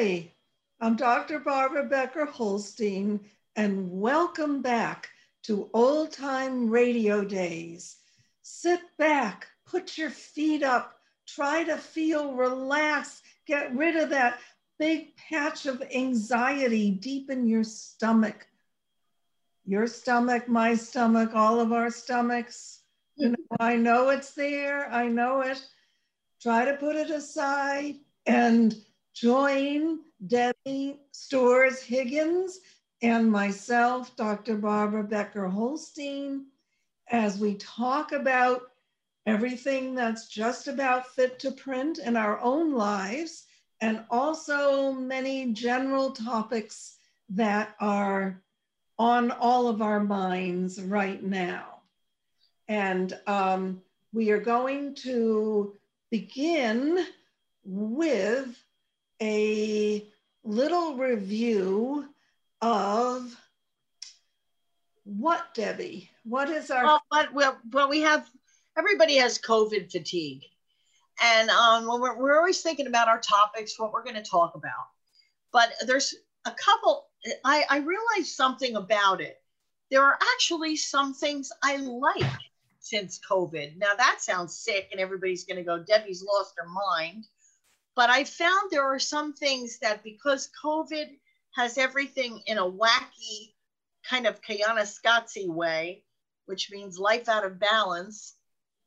Hi, I'm Dr. Barbara Becker Holstein, and welcome back to Old Time Radio Days. Sit back, put your feet up, try to feel relaxed, get rid of that big patch of anxiety deep in your stomach. Your stomach, my stomach, all of our stomachs. You mm-hmm. know, I know it's there, I know it. Try to put it aside and join Debbie Storz Higgins and myself, Dr. Barbara Becker Holstein, as we talk about everything that's just about fit to print in our own lives, and also many general topics that are on all of our minds right now. And um, we are going to begin with a little review of what, Debbie? What is our? Well, but, well, well, we have everybody has COVID fatigue, and um, we're we're always thinking about our topics, what we're going to talk about. But there's a couple. I I realized something about it. There are actually some things I like since COVID. Now that sounds sick, and everybody's going to go, Debbie's lost her mind. But I found there are some things that because COVID has everything in a wacky kind of Kiana way, which means life out of balance,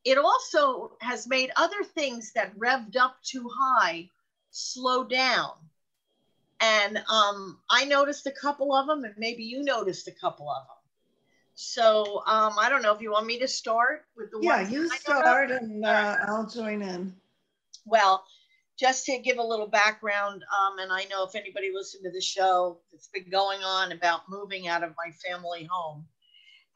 it also has made other things that revved up too high slow down. And um, I noticed a couple of them, and maybe you noticed a couple of them. So um, I don't know if you want me to start with the yeah, you start, and uh, I'll join in. Well, just to give a little background, um, and I know if anybody listened to the show, it's been going on about moving out of my family home.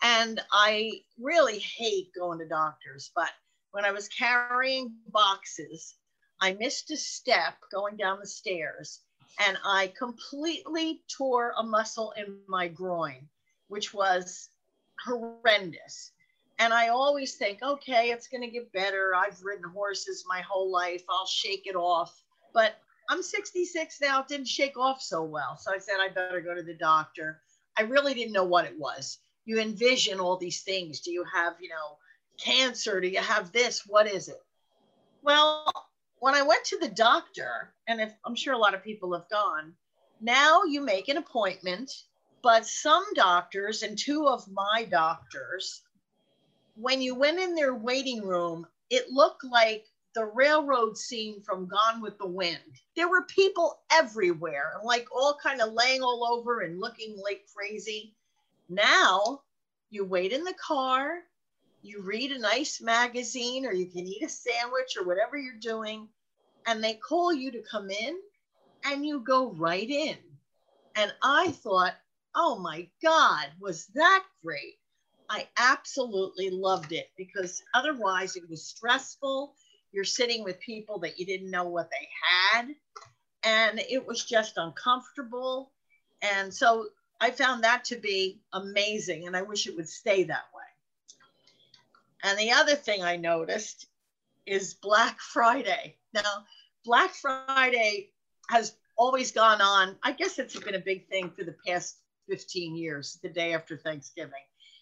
And I really hate going to doctors, but when I was carrying boxes, I missed a step going down the stairs and I completely tore a muscle in my groin, which was horrendous. And I always think, okay, it's going to get better. I've ridden horses my whole life. I'll shake it off. But I'm 66 now. It didn't shake off so well. So I said, I better go to the doctor. I really didn't know what it was. You envision all these things. Do you have, you know, cancer? Do you have this? What is it? Well, when I went to the doctor, and if I'm sure a lot of people have gone, now you make an appointment. But some doctors, and two of my doctors, when you went in their waiting room, it looked like the railroad scene from Gone with the Wind. There were people everywhere, like all kind of laying all over and looking like crazy. Now you wait in the car, you read a nice magazine, or you can eat a sandwich or whatever you're doing, and they call you to come in and you go right in. And I thought, oh my God, was that great? I absolutely loved it because otherwise it was stressful. You're sitting with people that you didn't know what they had, and it was just uncomfortable. And so I found that to be amazing, and I wish it would stay that way. And the other thing I noticed is Black Friday. Now, Black Friday has always gone on. I guess it's been a big thing for the past 15 years, the day after Thanksgiving.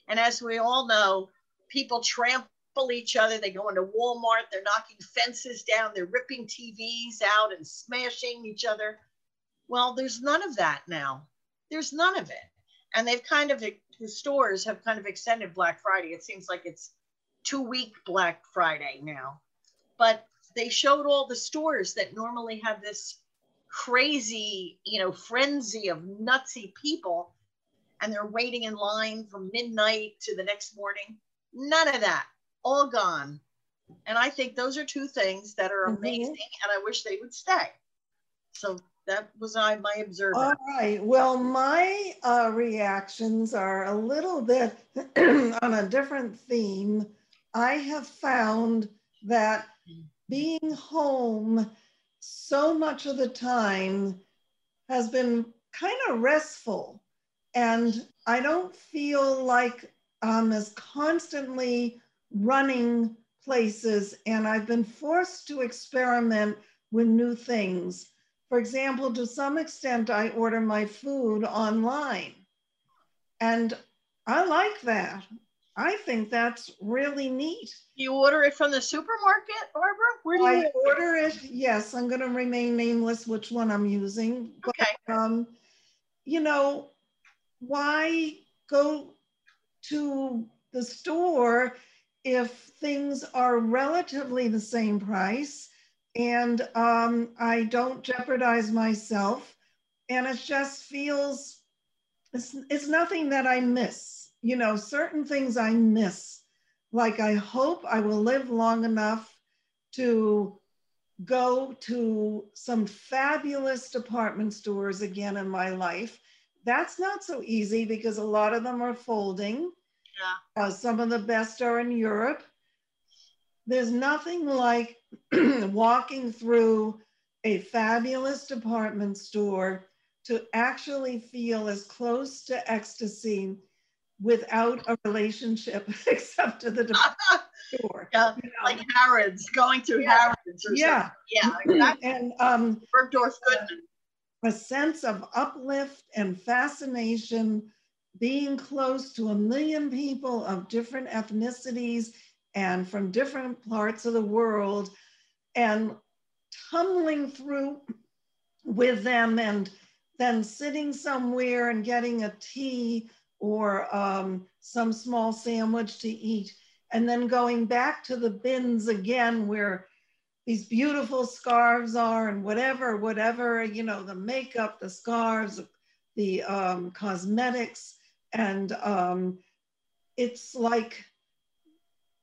And as we all know, people trample each other. They go into Walmart, they're knocking fences down, they're ripping TVs out and smashing each other. Well, there's none of that now. There's none of it. And they've kind of, the stores have kind of extended Black Friday. It seems like it's two week Black Friday now. But they showed all the stores that normally have this crazy, you know, frenzy of nutsy people and they're waiting in line from midnight to the next morning. None of that, all gone. And I think those are two things that are mm-hmm. amazing, mm-hmm. and I wish they would stay. So that was I my observation. All right. Well, my uh, reactions are a little bit on a different theme. I have found that being home so much of the time has been kind of restful and I don't feel like I'm as constantly running places, and I've been forced to experiment with new things. for example, to some extent, I order my food online. And I like that. I think that's really neat. You order it from the supermarket, Barbara? Where do you order it? Yes, I'm going to remain nameless which one I'm using. Okay. But, um, you know, why go to the store if things are relatively the same price and um, I don't jeopardize myself and it just feels it's, it's nothing that I miss. You know, certain things I miss. Like I hope I will live long enough to go to some fabulous department stores again in my life. That's not so easy because a lot of them are folding. Yeah. Uh, some of the best are in Europe. There's nothing like walking through a fabulous department store to actually feel as close to ecstasy without a relationship except to the department store. Yeah, you know? like Harrods, going through Yeah. Harrods or Yeah. something. Yeah, exactly. And um, Bergdorf Goodman. A sense of uplift and fascination, being close to a million people of different ethnicities and from different parts of the world, and tumbling through with them, and then sitting somewhere and getting a tea or um, some small sandwich to eat, and then going back to the bins again where these beautiful scarves are and whatever, whatever, you know, the makeup, the scarves, the um, cosmetics. And um, it's like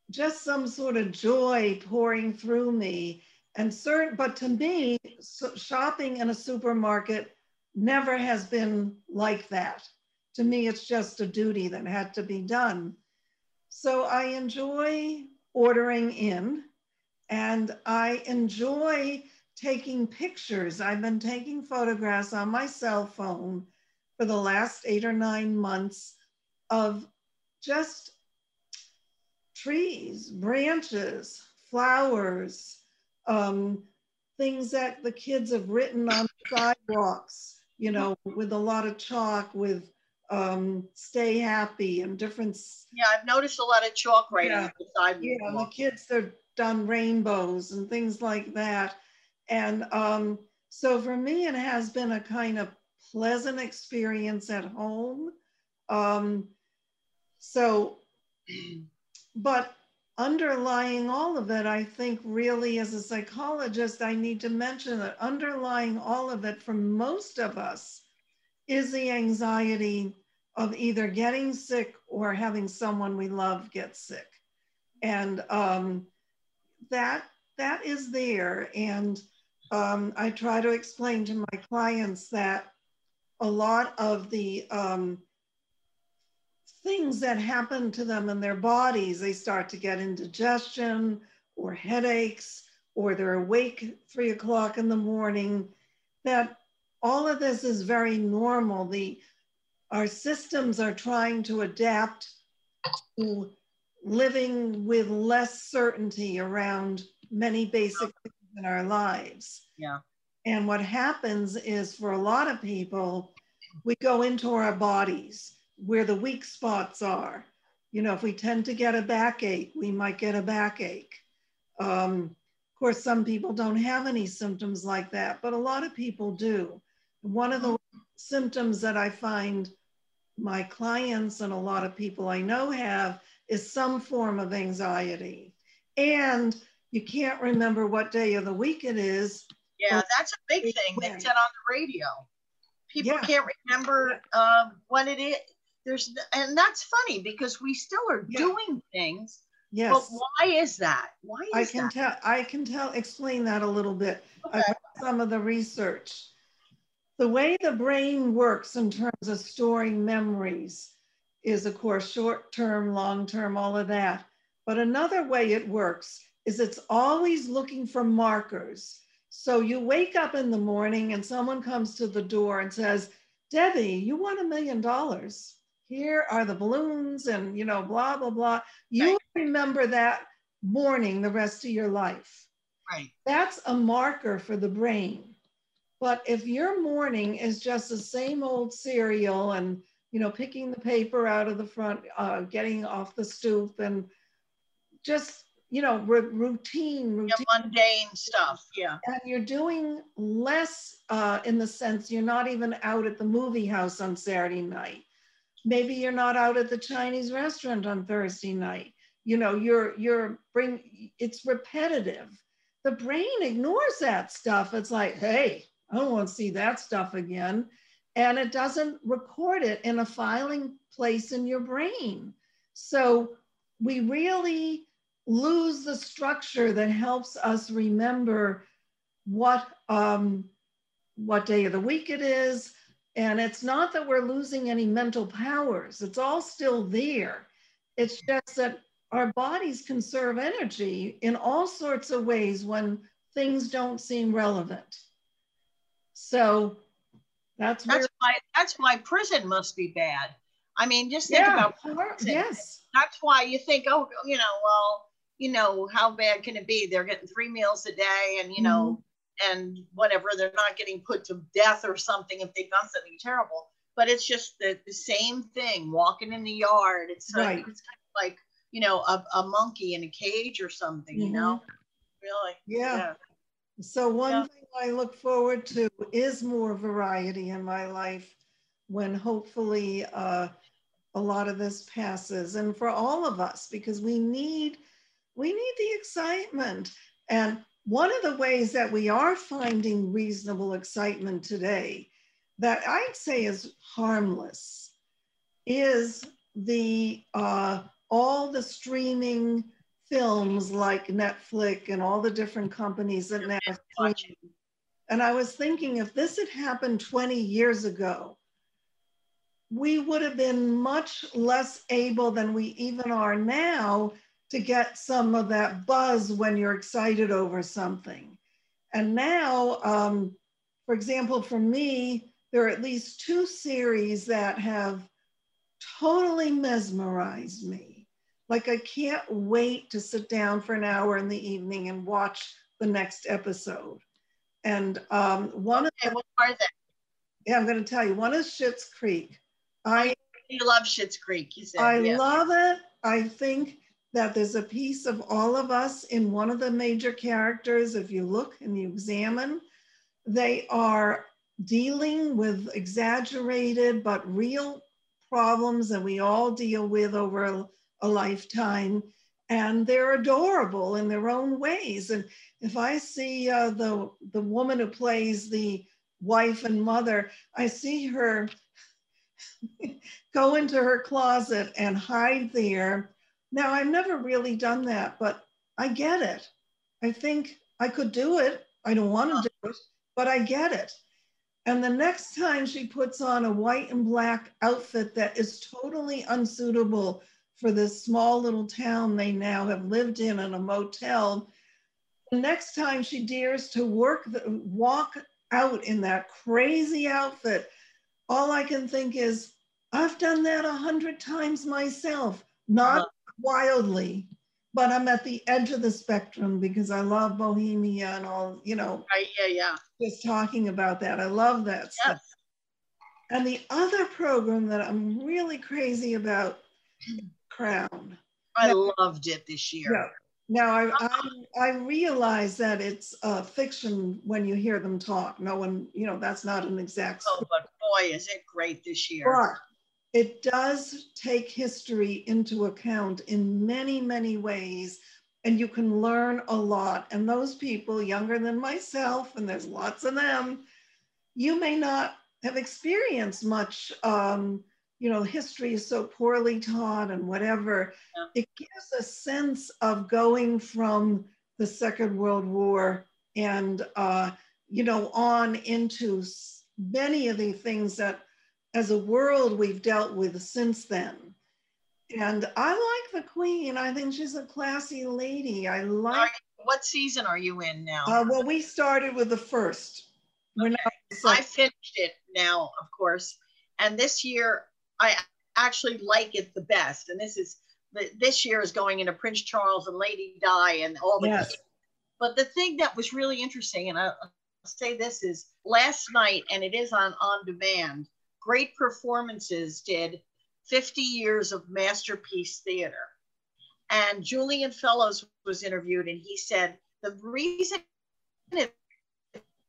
just some sort of joy pouring through me. And certain, but to me, so shopping in a supermarket never has been like that. To me, it's just a duty that had to be done. So I enjoy ordering in and I enjoy taking pictures. I've been taking photographs on my cell phone for the last eight or nine months of just trees, branches, flowers, um, things that the kids have written on sidewalks, you know, with a lot of chalk, with um, stay happy and different Yeah, I've noticed a lot of chalk writing Yeah. on the sidewalk. yeah, the kids they're done rainbows and things like that. And um, so for me, it has been a kind of pleasant experience at home. Um, so, but underlying all of it, I think really as a psychologist, I need to mention that underlying all of it for most of us is the anxiety of either getting sick or having someone we love get sick. And um, that that is there. And um, I try to explain to my clients that a lot of the um, things that happen to them in their bodies, they start to get indigestion or headaches, or they're awake three o'clock in the morning, that all of this is very normal. The our systems are trying to adapt to living with less certainty around many basic things in our lives. Yeah. And what happens is for a lot of people, we go into our bodies where the weak spots are. You know, if we tend to get a backache, we might get a backache. Um, of course, some people don't have any symptoms like that, but a lot of people do. One of the symptoms that I find my clients and a lot of people I know have is some form of anxiety. And you can't remember what day of the week it is. Yeah, that's a big thing they said on the radio. People Yeah. can't remember um, what it is. There's, and that's funny because we still are Yeah. doing things. Yes. But why is that? Why is I can that? tell, I can tell, explain that a little bit. Okay. some of the research. The way the brain works in terms of storing memories is, of course, short term, long term, all of that. But another way it works is it's always looking for markers. So you wake up in the morning and someone comes to the door and says, Debbie, you won a million dollars. Here are the balloons and, you know, blah, blah, blah. You remember that morning the rest of your life Right. that's a marker for the brain. But if your morning is just the same old cereal and, you know, picking the paper out of the front, uh, getting off the stoop and just, you know, routine, routine. Yeah, mundane stuff. Yeah. And you're doing less uh, in the sense you're not even out at the movie house on Saturday night. Maybe you're not out at the Chinese restaurant on Thursday night. You know, you're you're bring it's repetitive. The brain ignores that stuff. It's like, hey, I don't want to see that stuff again. And it doesn't record it in a filing place in your brain. So we really lose the structure that helps us remember what um, what day of the week it is. And it's not that we're losing any mental powers, it's all still there. It's just that our bodies conserve energy in all sorts of ways when things don't seem relevant. So that's that's why that's why prison must be bad. I mean, just think yeah, about prison. yes. That's why you think, oh, you know, well, you know, how bad can it be? They're getting three meals a day, and you know, mm-hmm. and whatever. They're not getting put to death or something if they've done something terrible. But it's just the, the same thing. Walking in the yard. It's right. Like, it's kind of like you know, a, a monkey in a cage or something. Mm-hmm. You know, really. Yeah. yeah. So one yeah. thing I look forward to is more variety in my life when hopefully uh, a lot of this passes and for all of us because we need we need the excitement and one of the ways that we are finding reasonable excitement today that I'd say is harmless is the uh, all the streaming films like Netflix and all the different companies that now stream. And I was thinking if this had happened 20 years ago, we would have been much less able than we even are now to get some of that buzz when you're excited over something. And now, um, for example, for me, there are at least two series that have totally mesmerized me. Like I can't wait to sit down for an hour in the evening and watch the next episode. And um, one okay, of what are they? Yeah, I'm going to tell you. One is Schitt's Creek. I you love Schitt's Creek. You said I love it. I think that there's a piece of all of us in one of the major characters. If you look and you examine, they are dealing with exaggerated but real problems that we all deal with over a, lifetime and they're adorable in their own ways. And if I see uh, the the woman who plays the wife and mother, I see her go into her closet and hide there. Now I've never really done that, but I get it. I think I could do it. I don't want to do it, but I get it. And the next time she puts on a white and black outfit that is totally unsuitable for this small little town they now have lived in in a motel. The next time she dares to work, the, walk out in that crazy outfit, all I can think is, I've done that a hundred times myself, not uh-huh. wildly, but I'm at the edge of the spectrum because I love Bohemia and all, you know. Right, yeah, yeah. Just talking about that. I love that yes. stuff. And the other program that I'm really crazy about crown. I now, loved it this year. Yeah. Now I, I, I realize that it's uh, fiction when you hear them talk. No one, you know, that's not an exact. Oh, but boy, is it great this year! But it does take history into account in many, many ways, and you can learn a lot. And those people younger than myself, and there's lots of them, you may not have experienced much um, you know, history is so poorly taught and whatever, yeah. it gives a sense of going from the Second World War and, uh, you know, on into many of the things that as a world we've dealt with since then. And I like the Queen. I think she's a classy lady. I like. What season are you in now? Uh, well, we started with the first. Okay. I finished it now, of course. And this year, I actually like it the best. And this is this year is going into Prince Charles and Lady Di and all the. Yes. But the thing that was really interesting, and I'll say this is last night, and it is on on demand. Great performances did 50 years of masterpiece theater. And Julian Fellowes was interviewed, and he said the reason it's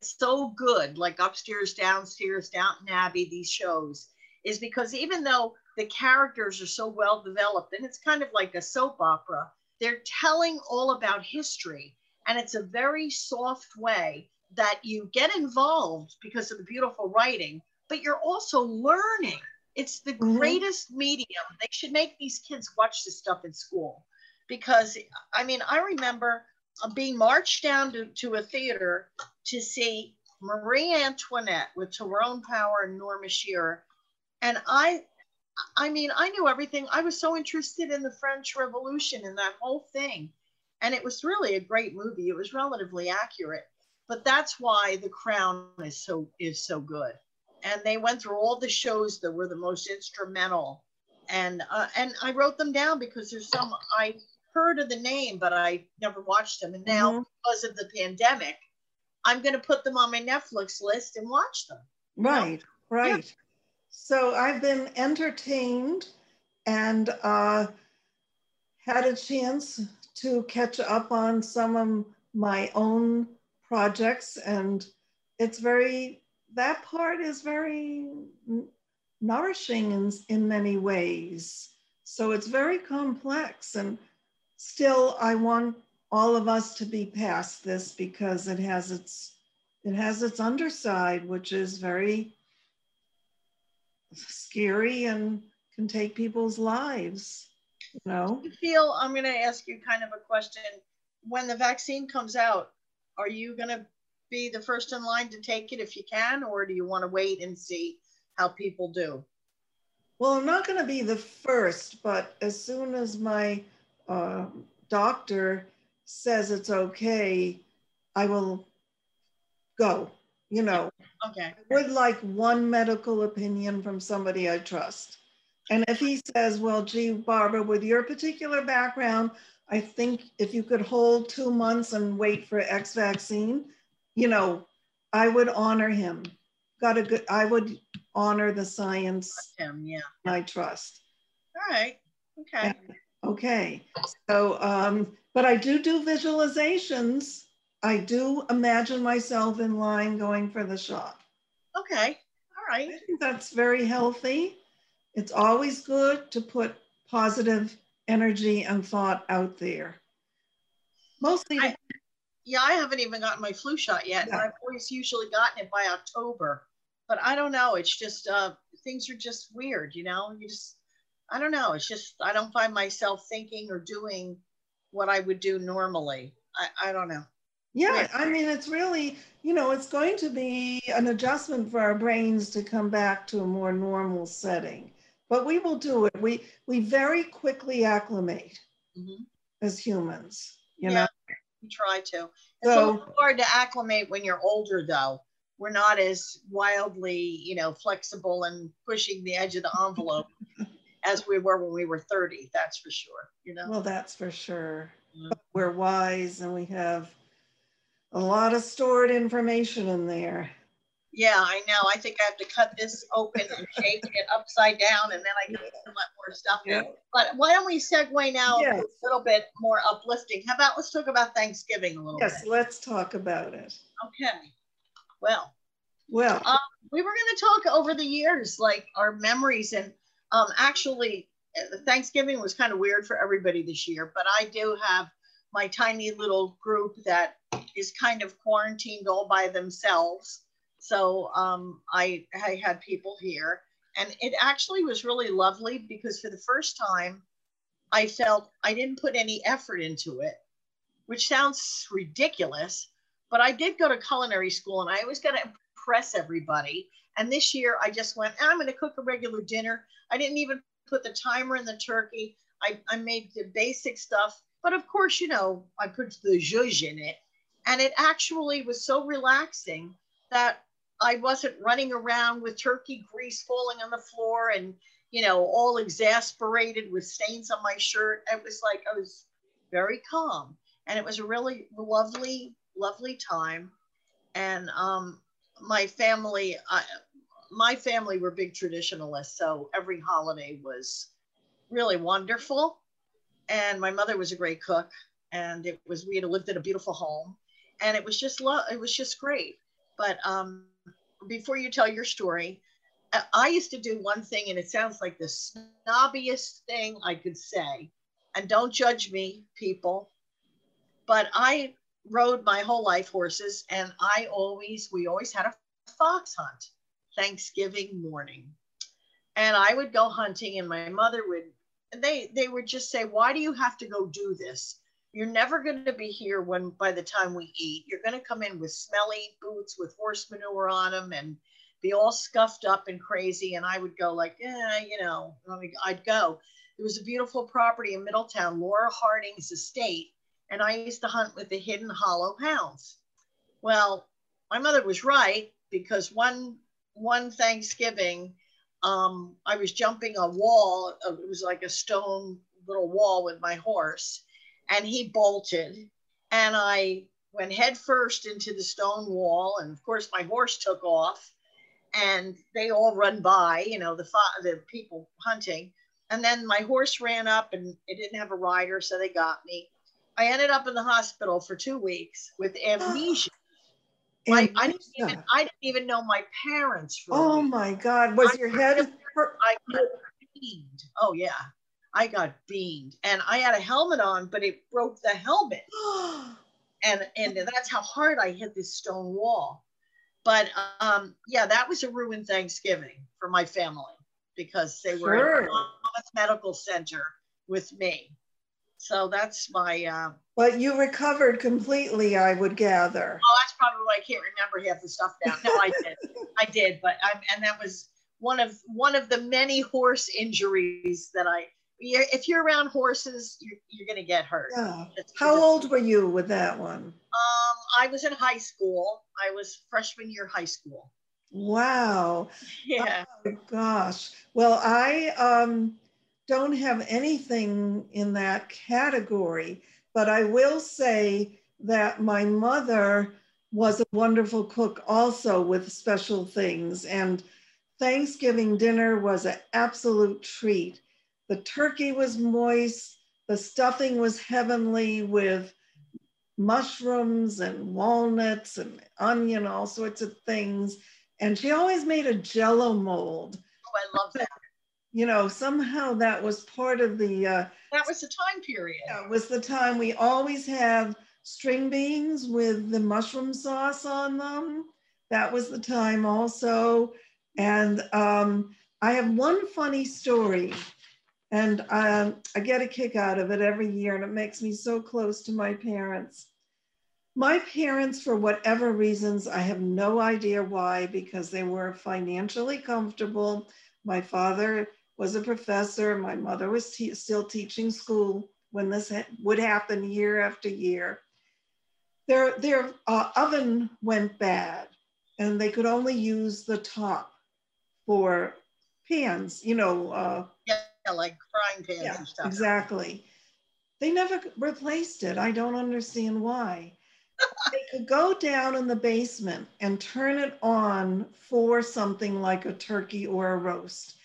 so good, like upstairs, downstairs, Downton Abbey, these shows, is because even though the characters are so well developed, and it's kind of like a soap opera, they're telling all about history. And it's a very soft way that you get involved because of the beautiful writing, but you're also learning. It's the mm-hmm. greatest medium. They should make these kids watch this stuff in school because, I mean, I remember uh, being marched down to, to a theater to see Marie Antoinette with Tyrone Power and Norma Shearer. And I, I mean, I knew everything. I was so interested in the French Revolution and that whole thing. And it was really a great movie. It was relatively accurate. But that's why The Crown is so is so good. And they went through all the shows that were the most instrumental. And uh, and I wrote them down because there's some I heard of the name, but I never watched them. And now, mm-hmm. because of the pandemic, I'm going to put them on my Netflix list and watch them. Right, know? right. Yeah. So I've been entertained and uh, had a chance to catch up on some of my own projects. And it's very, that part is very nourishing in, in many ways. So it's very complex. And still, I want all of us to be past this because it has its it has its underside, which is very scary and can take people's lives. You know. You feel I'm going to ask you kind of a question. When the vaccine comes out, are you going to be the first in line to take it if you can, or do you want to wait and see how people do? Well, I'm not going to be the first, but as soon as my uh, doctor says it's okay, I will go. You know, okay. I would like one medical opinion from somebody I trust. And if he says, well, gee, Barbara, with your particular background, I think if you could hold two months and wait for X vaccine, you know, I would honor him. Got a good, I would honor the science. Him, yeah. I trust. All right. Okay. And Okay, so, um, but I do do visualizations. I do imagine myself in line going for the shot. Okay, all right. I think that's very healthy. It's always good to put positive energy and thought out there. Mostly. I, yeah, I haven't even gotten my flu shot yet. Yeah. I've always usually gotten it by October, but I don't know. It's just uh, things are just weird, you know. You just I don't know. It's just I don't find myself thinking or doing what I would do normally. I, I don't know. Yeah, I mean, it's really, you know, it's going to be an adjustment for our brains to come back to a more normal setting. But we will do it. We we very quickly acclimate mm-hmm. as humans. You yeah, know, we try to. It's so, hard to acclimate when you're older, though. We're not as wildly, you know, flexible and pushing the edge of the envelope as we were when we were 30 that's for sure you know well that's for sure mm-hmm. we're wise and we have a lot of stored information in there yeah i know i think i have to cut this open and shake it upside down and then i can let more stuff yeah. in but why don't we segue now yes. a little bit more uplifting how about let's talk about thanksgiving a little bit? yes bit. let's talk about it okay well well um, we were going to talk over the years like our memories and um, actually, Thanksgiving was kind of weird for everybody this year, but I do have my tiny little group that is kind of quarantined all by themselves. So um, I, I had people here, and it actually was really lovely because for the first time, I felt I didn't put any effort into it, which sounds ridiculous, but I did go to culinary school and I always got to impress everybody. And this year I just went, I'm going to cook a regular dinner. I didn't even put the timer in the turkey. I, I made the basic stuff. But of course, you know, I put the zhuzh in it. And it actually was so relaxing that I wasn't running around with turkey grease falling on the floor and, you know, all exasperated with stains on my shirt. It was like I was very calm. And it was a really lovely, lovely time. And um, my family, I, my family were big traditionalists, so every holiday was really wonderful. And my mother was a great cook, and it was we had lived in a beautiful home, and it was just love. It was just great. But um, before you tell your story, I used to do one thing, and it sounds like the snobbiest thing I could say. And don't judge me, people, but I rode my whole life horses, and I always, we always had a fox hunt Thanksgiving morning. And I would go hunting, and my mother would, they, they would just say, Why do you have to go do this? You're never going to be here when by the time we eat. You're going to come in with smelly boots with horse manure on them and be all scuffed up and crazy. And I would go like, yeah, you know, I'd go. There was a beautiful property in Middletown, Laura Harding's estate, and I used to hunt with the hidden hollow hounds. Well, my mother was right because one one Thanksgiving, um, I was jumping a wall. Uh, it was like a stone little wall with my horse, and he bolted, and I went headfirst into the stone wall, and of course my horse took off, and they all run by, you know, the the people hunting, and then my horse ran up, and it didn't have a rider, so they got me. I ended up in the hospital for two weeks with amnesia. My, I didn't even I didn't even know my parents. oh my God! Was I your head? I beamed. Oh yeah, I got beamed, and I had a helmet on, but it broke the helmet, and and that's how hard I hit this stone wall. But um, yeah, that was a ruined Thanksgiving for my family because they were sure. at Thomas Medical Center with me. So that's my. Uh, but you recovered completely, I would gather. Oh, that's probably why I can't remember half the stuff now. No, I did, I did, but I, and that was one of one of the many horse injuries that I. Yeah, if you're around horses, you're, you're going to get hurt. Yeah. How old were you with that one? Um, I was in high school. I was freshman year high school. Wow. Yeah. Oh, gosh. Well, I um don't have anything in that category, but I will say that my mother was a wonderful cook also with special things. And Thanksgiving dinner was an absolute treat. The turkey was moist, the stuffing was heavenly with mushrooms and walnuts and onion, all sorts of things. And she always made a jello mold. Oh, I love that you know, somehow that was part of the. Uh, that was the time period. Yeah, was the time we always had string beans with the mushroom sauce on them. That was the time also. And um, I have one funny story, and um, I get a kick out of it every year, and it makes me so close to my parents. My parents, for whatever reasons, I have no idea why, because they were financially comfortable. My father was a professor. My mother was te still teaching school when this ha would happen year after year. Their, their uh, oven went bad and they could only use the top for pans, you know. Uh, yeah, like frying pans yeah, and stuff. Exactly. They never replaced it. I don't understand why. they could go down in the basement and turn it on for something like a turkey or a roast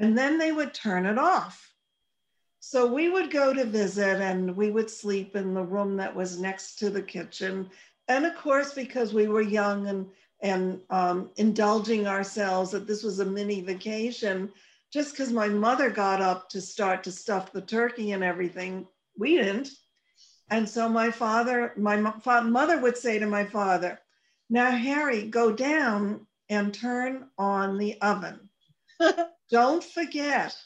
and then they would turn it off. So we would go to visit and we would sleep in the room that was next to the kitchen. And of course, because we were young and, and um, indulging ourselves that this was a mini vacation, just because my mother got up to start to stuff the turkey and everything, we didn't. And so my father, my mother would say to my father, now, Harry, go down and turn on the oven. Don't forget,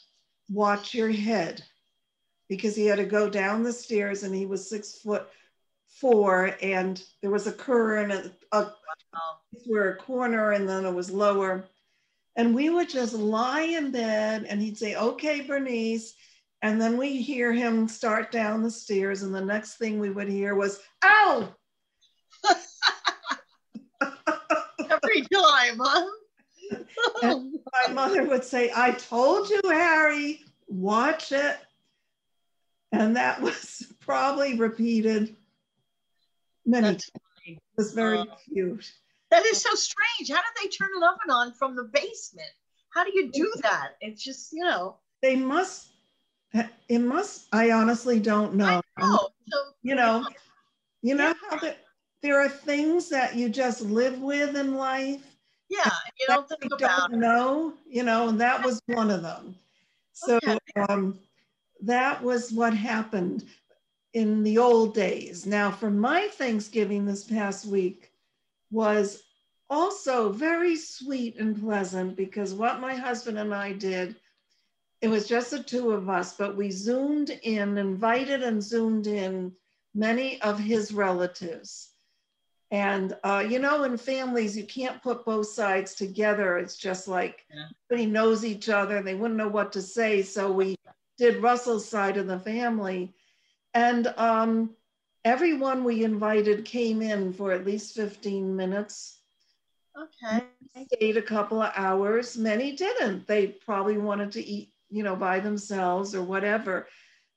watch your head because he had to go down the stairs and he was six foot four and there was a curve and a, a where a corner and then it was lower. And we would just lie in bed and he'd say, okay, Bernice. And then we hear him start down the stairs. And the next thing we would hear was, ow! Every time, huh? my mother would say, I told you, Harry, watch it. And that was probably repeated many That's times. Funny. It was very uh, cute. That is so strange. How did they turn an oven on from the basement? How do you do that? It's just, you know. They must, it must, I honestly don't know. know. So, you know, you know how the, there are things that you just live with in life. Yeah, you don't think you about don't know, you know, and that was one of them. So Okay. um, that was what happened in the old days. Now, for my Thanksgiving this past week was also very sweet and pleasant because what my husband and I did, it was just the two of us, but we zoomed in, invited and zoomed in many of his relatives. And uh, you know, in families, you can't put both sides together. It's just like Yeah. everybody knows each other. And they wouldn't know what to say. So we did Russell's side of the family. And um, everyone we invited came in for at least 15 minutes, Okay. stayed a couple of hours. Many didn't. They probably wanted to eat, you know, by themselves or whatever.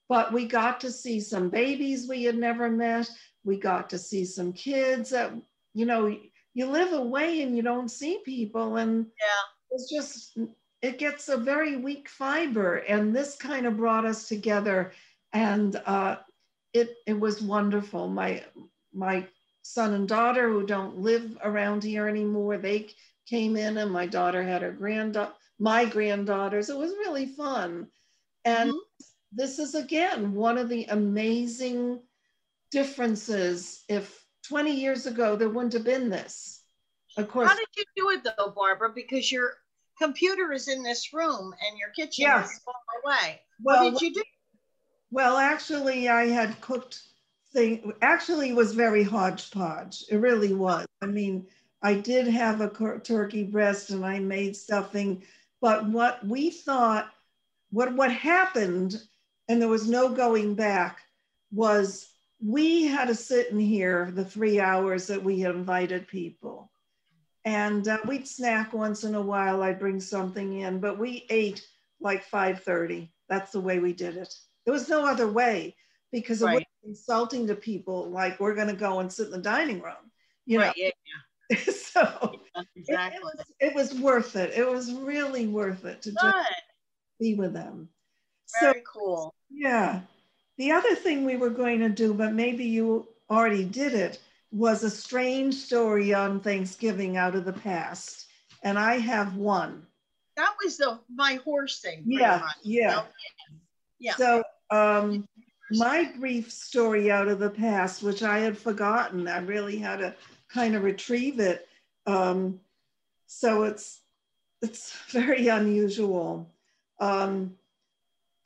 But we got to see some babies we had never met. We got to see some kids that, you know, you live away and you don't see people. And Yeah. it's just it gets a very weak fiber and this kind of brought us together and uh, it it was wonderful my my son and daughter who don't live around here anymore they came in and my daughter had her grand my granddaughters it was really fun and Mhm. this is again one of the amazing differences if 20 years ago there wouldn't have been this of course How did you do it though, Barbara? Because your computer is in this room and your kitchen is far away. well what did you do? Well, actually, I had cooked thing. Actually, was very hodgepodge. It really was. I mean, I did have a turkey breast and I made stuffing, but what we thought, what what happened, and there was no going back, was we had to sit in here the three hours that we had invited people, and uh, we'd snack once in a while. I'd bring something in, but we ate like five thirty. That's the way we did it. There was no other way because it was Right. insulting to people. Like we're going to go and sit in the dining room, you right. Yeah. know. so yeah, it, Exactly. it was it was worth it. It was really worth it to just be with them. So Very cool. yeah, the other thing we were going to do, but maybe you already did it, was a strange story on Thanksgiving out of the past, and I have one. That was the my horse thing. Yeah, much. yeah. Okay. Yeah. So um, my brief story out of the past, which I had forgotten, I really had to kind of retrieve it. Um, so it's it's very unusual. Um,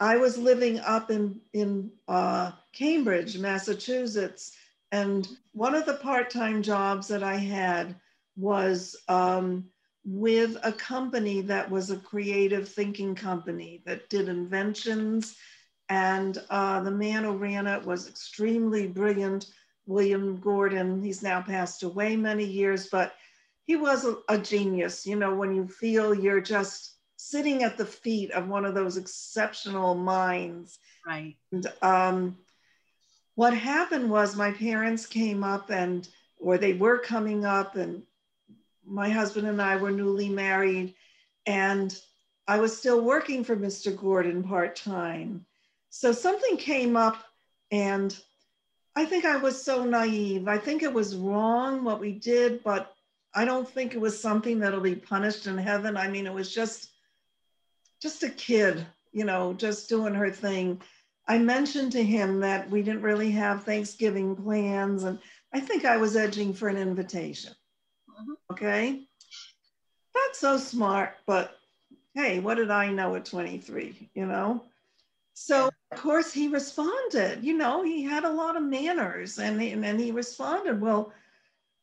I was living up in in uh, Cambridge, Massachusetts, and one of the part-time jobs that I had was um, with a company that was a creative thinking company that did inventions. And uh, the man who ran it was extremely brilliant, William Gordon. He's now passed away many years, but he was a, a genius. You know, when you feel you're just sitting at the feet of one of those exceptional minds. Right. And um, what happened was my parents came up and, or they were coming up, and my husband and I were newly married, and I was still working for Mr. Gordon part time. So something came up, and I think I was so naive. I think it was wrong what we did, but I don't think it was something that'll be punished in heaven. I mean, it was just just a kid, you know, just doing her thing. I mentioned to him that we didn't really have Thanksgiving plans, and I think I was edging for an invitation. Mhm. Okay. Not so smart, but hey, what did I know at 23, you know? So, of course, he responded, you know, he had a lot of manners, and, and, and he responded, well,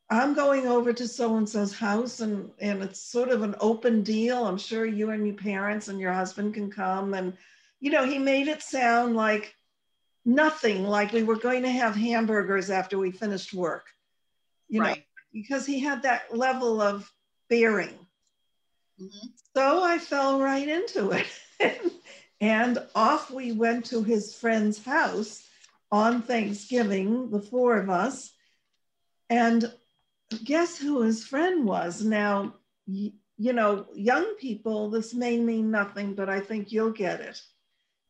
I'm going over to so and so's house, and and it's sort of an open deal. I'm sure you and your parents and your husband can come, and you know he made it sound like nothing, like we were going to have hamburgers after we finished work, you know, because he had that level of bearing. Mhm. So I fell right into it, and off we went to his friend's house on Thanksgiving, the four of us, and guess who his friend was? Now, you know, young people, this may mean nothing, but I think you'll get it.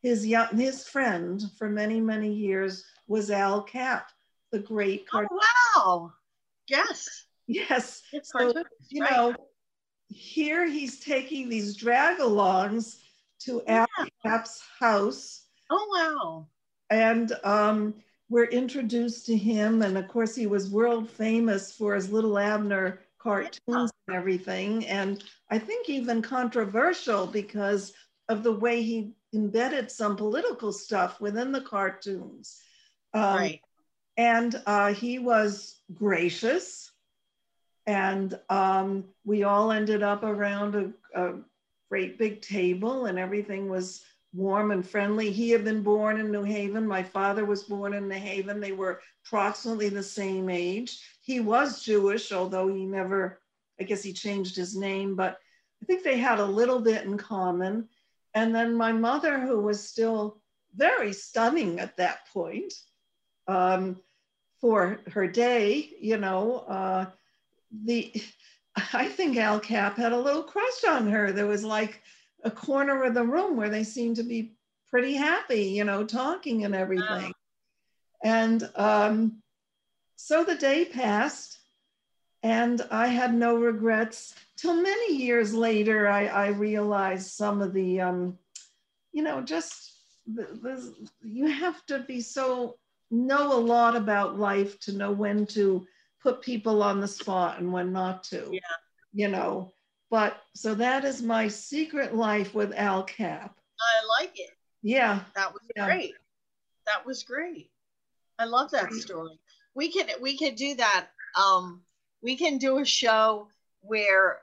His young, his friend for many, many years was Al Capp, the great Oh wow! Yes. Yes. So, you right. know, here he's taking these drag-alongs to Capp's house Oh wow! and um, we're introduced to him. And of course, he was world famous for his Little Abner cartoons and everything. And I think even controversial because of the way he embedded some political stuff within the cartoons. Um, right. and uh, he was gracious and um, we all ended up around a, a great big table and everything was warm and friendly. He had been born in new haven. My father was born in new haven. They were approximately the same age. He was jewish although he never i guess he changed his name but i think they had a little bit in common. And then my mother who was still very stunning at that point um, for her day, you know, uh, the I think Al Capp had a little crush on her. There was like a corner of the room where they seemed to be pretty happy, you know, talking and everything. And um, so the day passed, and I had no regrets. Till many years later, I, I realized some of the, um, you know, just the, the, you have to be so know a lot about life to know when to put people on the spot and when not to. Yeah. You know, but so that is my secret life with Al Capp. I like it. Yeah. That was Yeah. great. That was great. I love that story. We could we could do that. Um, we can do a show where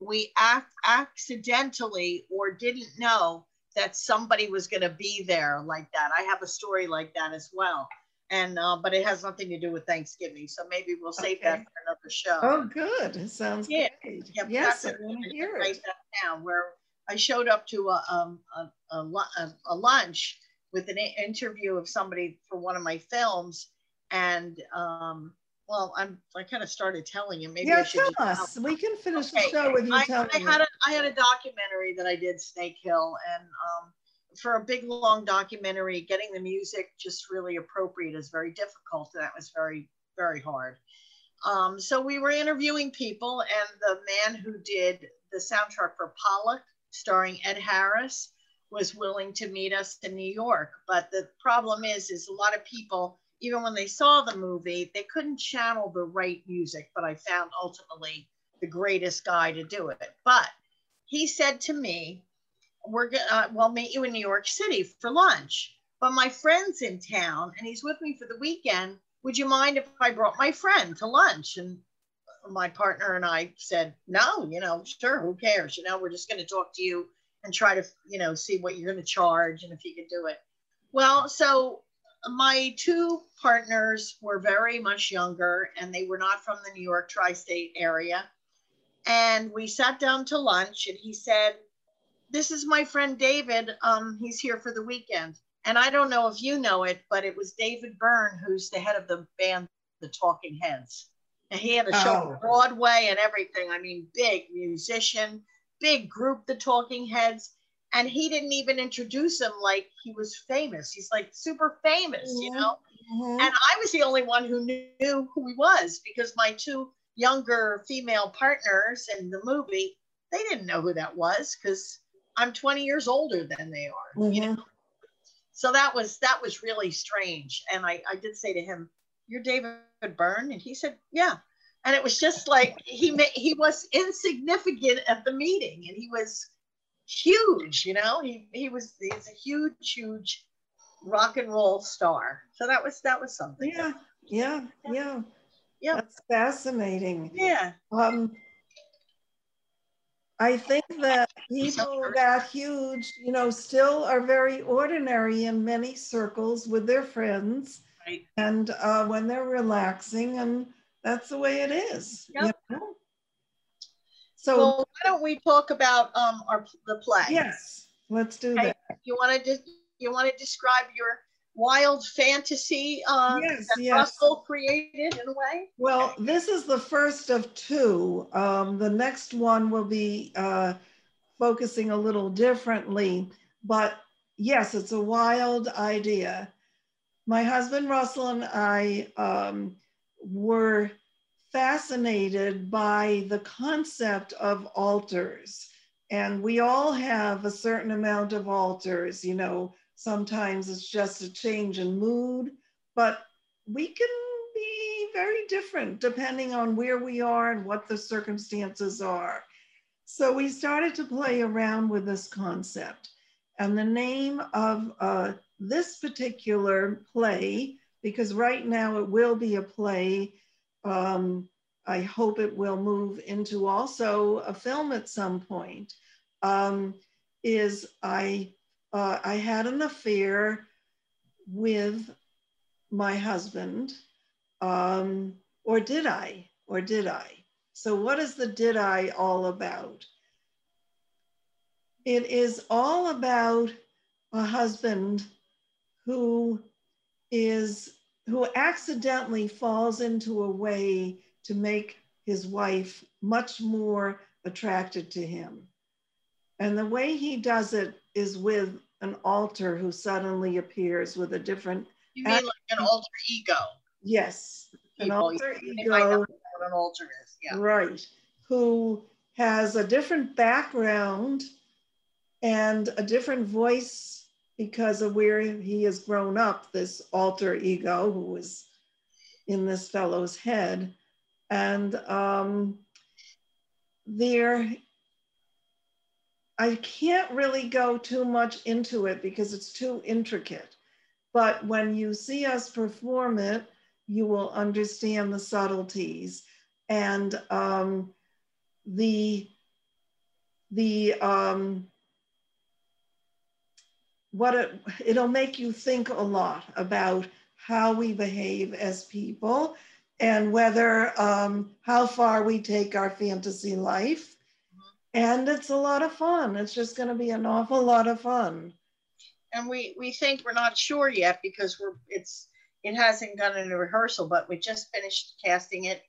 we act accidentally or didn't know that somebody was going to be there like that. I have a story like that as well, and uh, but it has nothing to do with Thanksgiving. So maybe we'll save that for another show. Oh, good. It sounds Yeah. great. Yeah, yes, I want to hear Write it. that down. Where I showed up to a um a, a, a, a lunch with an interview of somebody for one of my films, and um well I'm I kind of started telling you maybe Yeah, tell us. We can finish Okay, the show with you I, telling I had a I had a documentary that I did Snake Hill and um for a big long documentary getting the music just really appropriate is very difficult. That was very very hard. Um, so we were interviewing people and the man who did the soundtrack for Pollock starring Ed Harris was willing to meet us in New York. But the problem is is a lot of people even when they saw the movie they couldn't channel the right music but I found ultimately the greatest guy to do it. But he said to me, "We're gonna uh, we'll meet you in New York City for lunch." But my friend's in town and he's with me for the weekend. Would you mind if I brought my friend to lunch? And my partner and I said, "No, you know, sure, who cares? You know, we're just going to talk to you and try to, you know, see what you're going to charge and if you can do it." Well, so my two partners were very much younger and they were not from the New York tri state area. And we sat down to lunch and he said, This is my friend David. Um, he's here for the weekend. And I don't know if you know it, but it was David Byrne, who's the head of the band, The Talking Heads. And he had a show Oh. on Broadway and everything. I mean, big musician, big group, The Talking Heads. And he didn't even introduce him like he was famous. He's like super famous, you Mhm. know? Mhm. And I was the only one who knew who he was because my two younger female partners in the movie, they didn't know who that was because I'm 20 years older than they are. You know? So that was that was really strange. And I, I did say to him, You're David Byrne? And he said, Yeah. And it was just like he he was insignificant at the meeting and he was huge, you know. He he was he's a huge, huge rock and roll star. So that was that was something. Yeah, yeah, yeah. Yeah. That's fascinating. Yeah. Um, I think that people that huge, you know, still are very ordinary in many circles with their friends Right. and uh, when they're relaxing, and that's the way it is. you know? So, Well, why don't we talk about um our the play? yes, let's do Okay. that. You want to just you want to describe your wild fantasy uh, Yes, that yes. Russell created in a way? Well, this is the first of two. Um, the next one will be uh, focusing a little differently, but yes, it's a wild idea. My husband Russell and I um, were fascinated by the concept of alters. And we all have a certain amount of alters, you know, sometimes it's just a change in mood, but we can be very different depending on where we are and what the circumstances are. So we started to play around with this concept. And the name of uh, this particular play, because right now it will be a play, um, I hope it will move into also a film at some point, um, is I, uh, I had an affair with my husband, um, or did I? Or did I? So, what is the did I all about? It is all about a husband who is who accidentally falls into a way to make his wife much more attracted to him. And the way he does it is with an alter who suddenly appears with a different You mean like an alter ego? yes, an alter They might not know ego what an alter is. Yeah. Right, who has a different background and a different voice because of where he has grown up, this alter ego who is in this fellow's head. And um, there, I can't really go too much into it because it's too intricate. But when you see us perform it, you will understand the subtleties and um, the the um, what it, it'll make you think a lot about how we behave as people and whether um, how far we take our fantasy life and it's a lot of fun it's just going to be an awful lot of fun And we we think we're not sure yet because we're it's it hasn't gone into rehearsal, but we just finished casting it.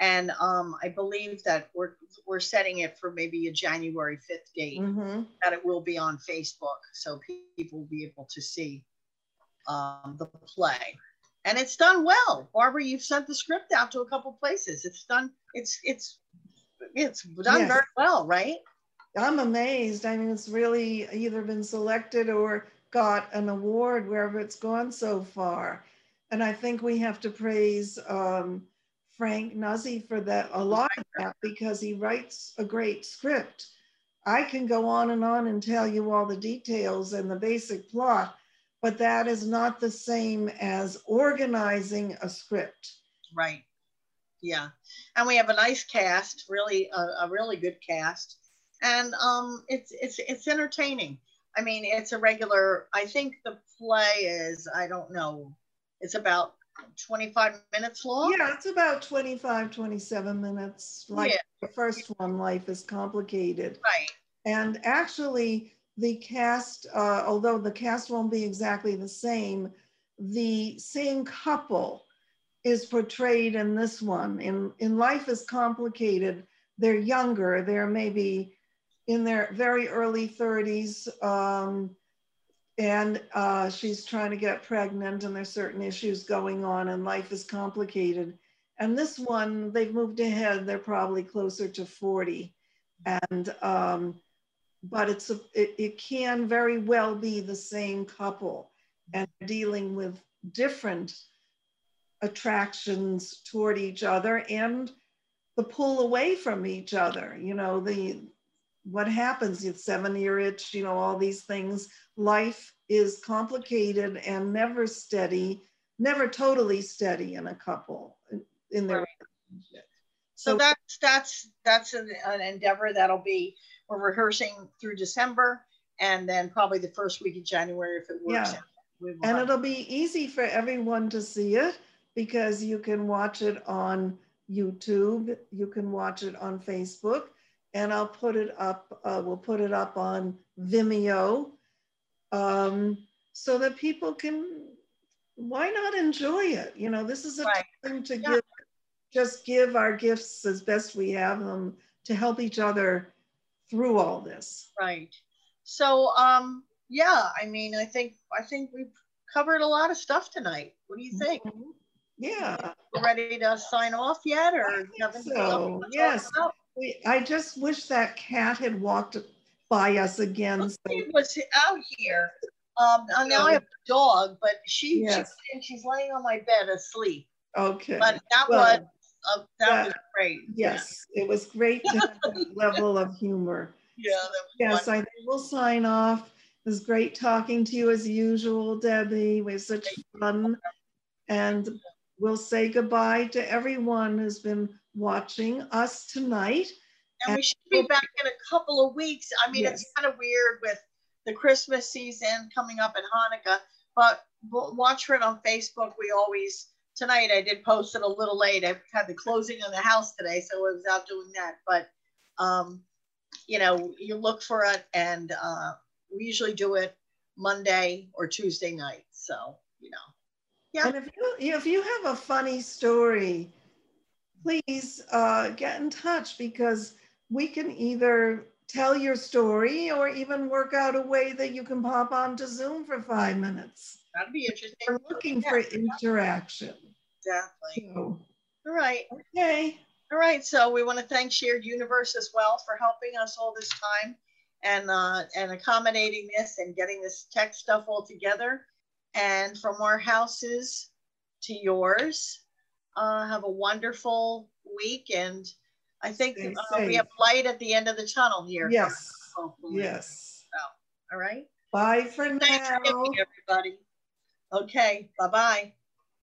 And um, I believe that we're we're setting it for maybe a January 5th date Mhm. that it will be on Facebook. So people will be able to see um, the play. And it's done well. Barbara, you've sent the script out to a couple places. It's done, it's it's it's done Yes. very well, right? i'm amazed i mean it's really either been selected or got an award wherever it's gone so far and i think we have to praise um, frank nuzzi for that a lot of that because he writes a great script i can go on and on and tell you all the details and the basic plot but that is not the same as organizing a script Right. Yeah. And we have a nice cast, really a, a really good cast. And um it's it's it's entertaining. I mean, it's a regular I think the play is I don't know. It's about 25 minutes long. yeah it's about 25 27 minutes like Yeah. the first one life is complicated Right. And actually, the cast, uh, although the cast won't be exactly the same, the same couple is portrayed in this one. In, in Life is Complicated, they're younger. They're maybe in their very early 30s. Um, and uh, she's trying to get pregnant, and there's certain issues going on, and life is complicated. And this one, they've moved ahead. They're probably closer to 40. And um, but it's a, it, it can very well be the same couple and dealing with different attractions toward each other and the pull away from each other you know the what happens the seven year itch you know all these things life is complicated and never steady never totally steady in a couple in- their Right. relationship So that's that's that's an, an endeavor that'll be we're rehearsing through December and then probably the first week of January if it works Yeah. And it'll be easy for everyone to see it because you can watch it on YouTube, you can watch it on Facebook, and I'll put it up, uh, we'll put it up on Vimeo um, so that people can why not enjoy it? You know, this is a Right. time to Yeah. give, just give our gifts as best we have them to help each other through all this. Right. So, um, yeah, I mean, I think I think we've covered a lot of stuff tonight. What do you think? Mhm. Yeah, ready to sign off yet, or so, yes. we, I just wish that cat had walked by us again. So, She was out here. Um, now I have a dog, but she, Yes. she and she's laying on my bed asleep. okay. But that Well, was uh, that that- was great. Yes, it was great to have that level of humor. Yeah. That was Yes, I think we'll sign off. It was great talking to you as usual, Debbie. We had such fun. And we'll say goodbye to everyone who's been watching us tonight. And we should be back in a couple of weeks. I mean, it's kind of weird with the Christmas season coming up and Hanukkah, but watch for it on Facebook. We always, tonight I did post it a little late. I had the closing of the house today, so I was out doing that. But, um, you know, you look for it and uh, we usually do it Monday or Tuesday night. So, you know, Yeah. And if you, if you have a funny story, please uh, get in touch because we can either tell your story or even work out a way that you can pop onto Zoom for five minutes. that'd be interesting. We're looking for interaction. Exactly. So, All right. okay. All right, so we want to thank Shared Universe as well for helping us all this time and uh, and accommodating this and getting this tech stuff all together. And from our houses to yours, uh, have a wonderful week. And I think uh, we have light at the end of the tunnel here. Yes. Hopefully. Yes. All right. Bye for Thanks now. everybody. Okay. Bye bye.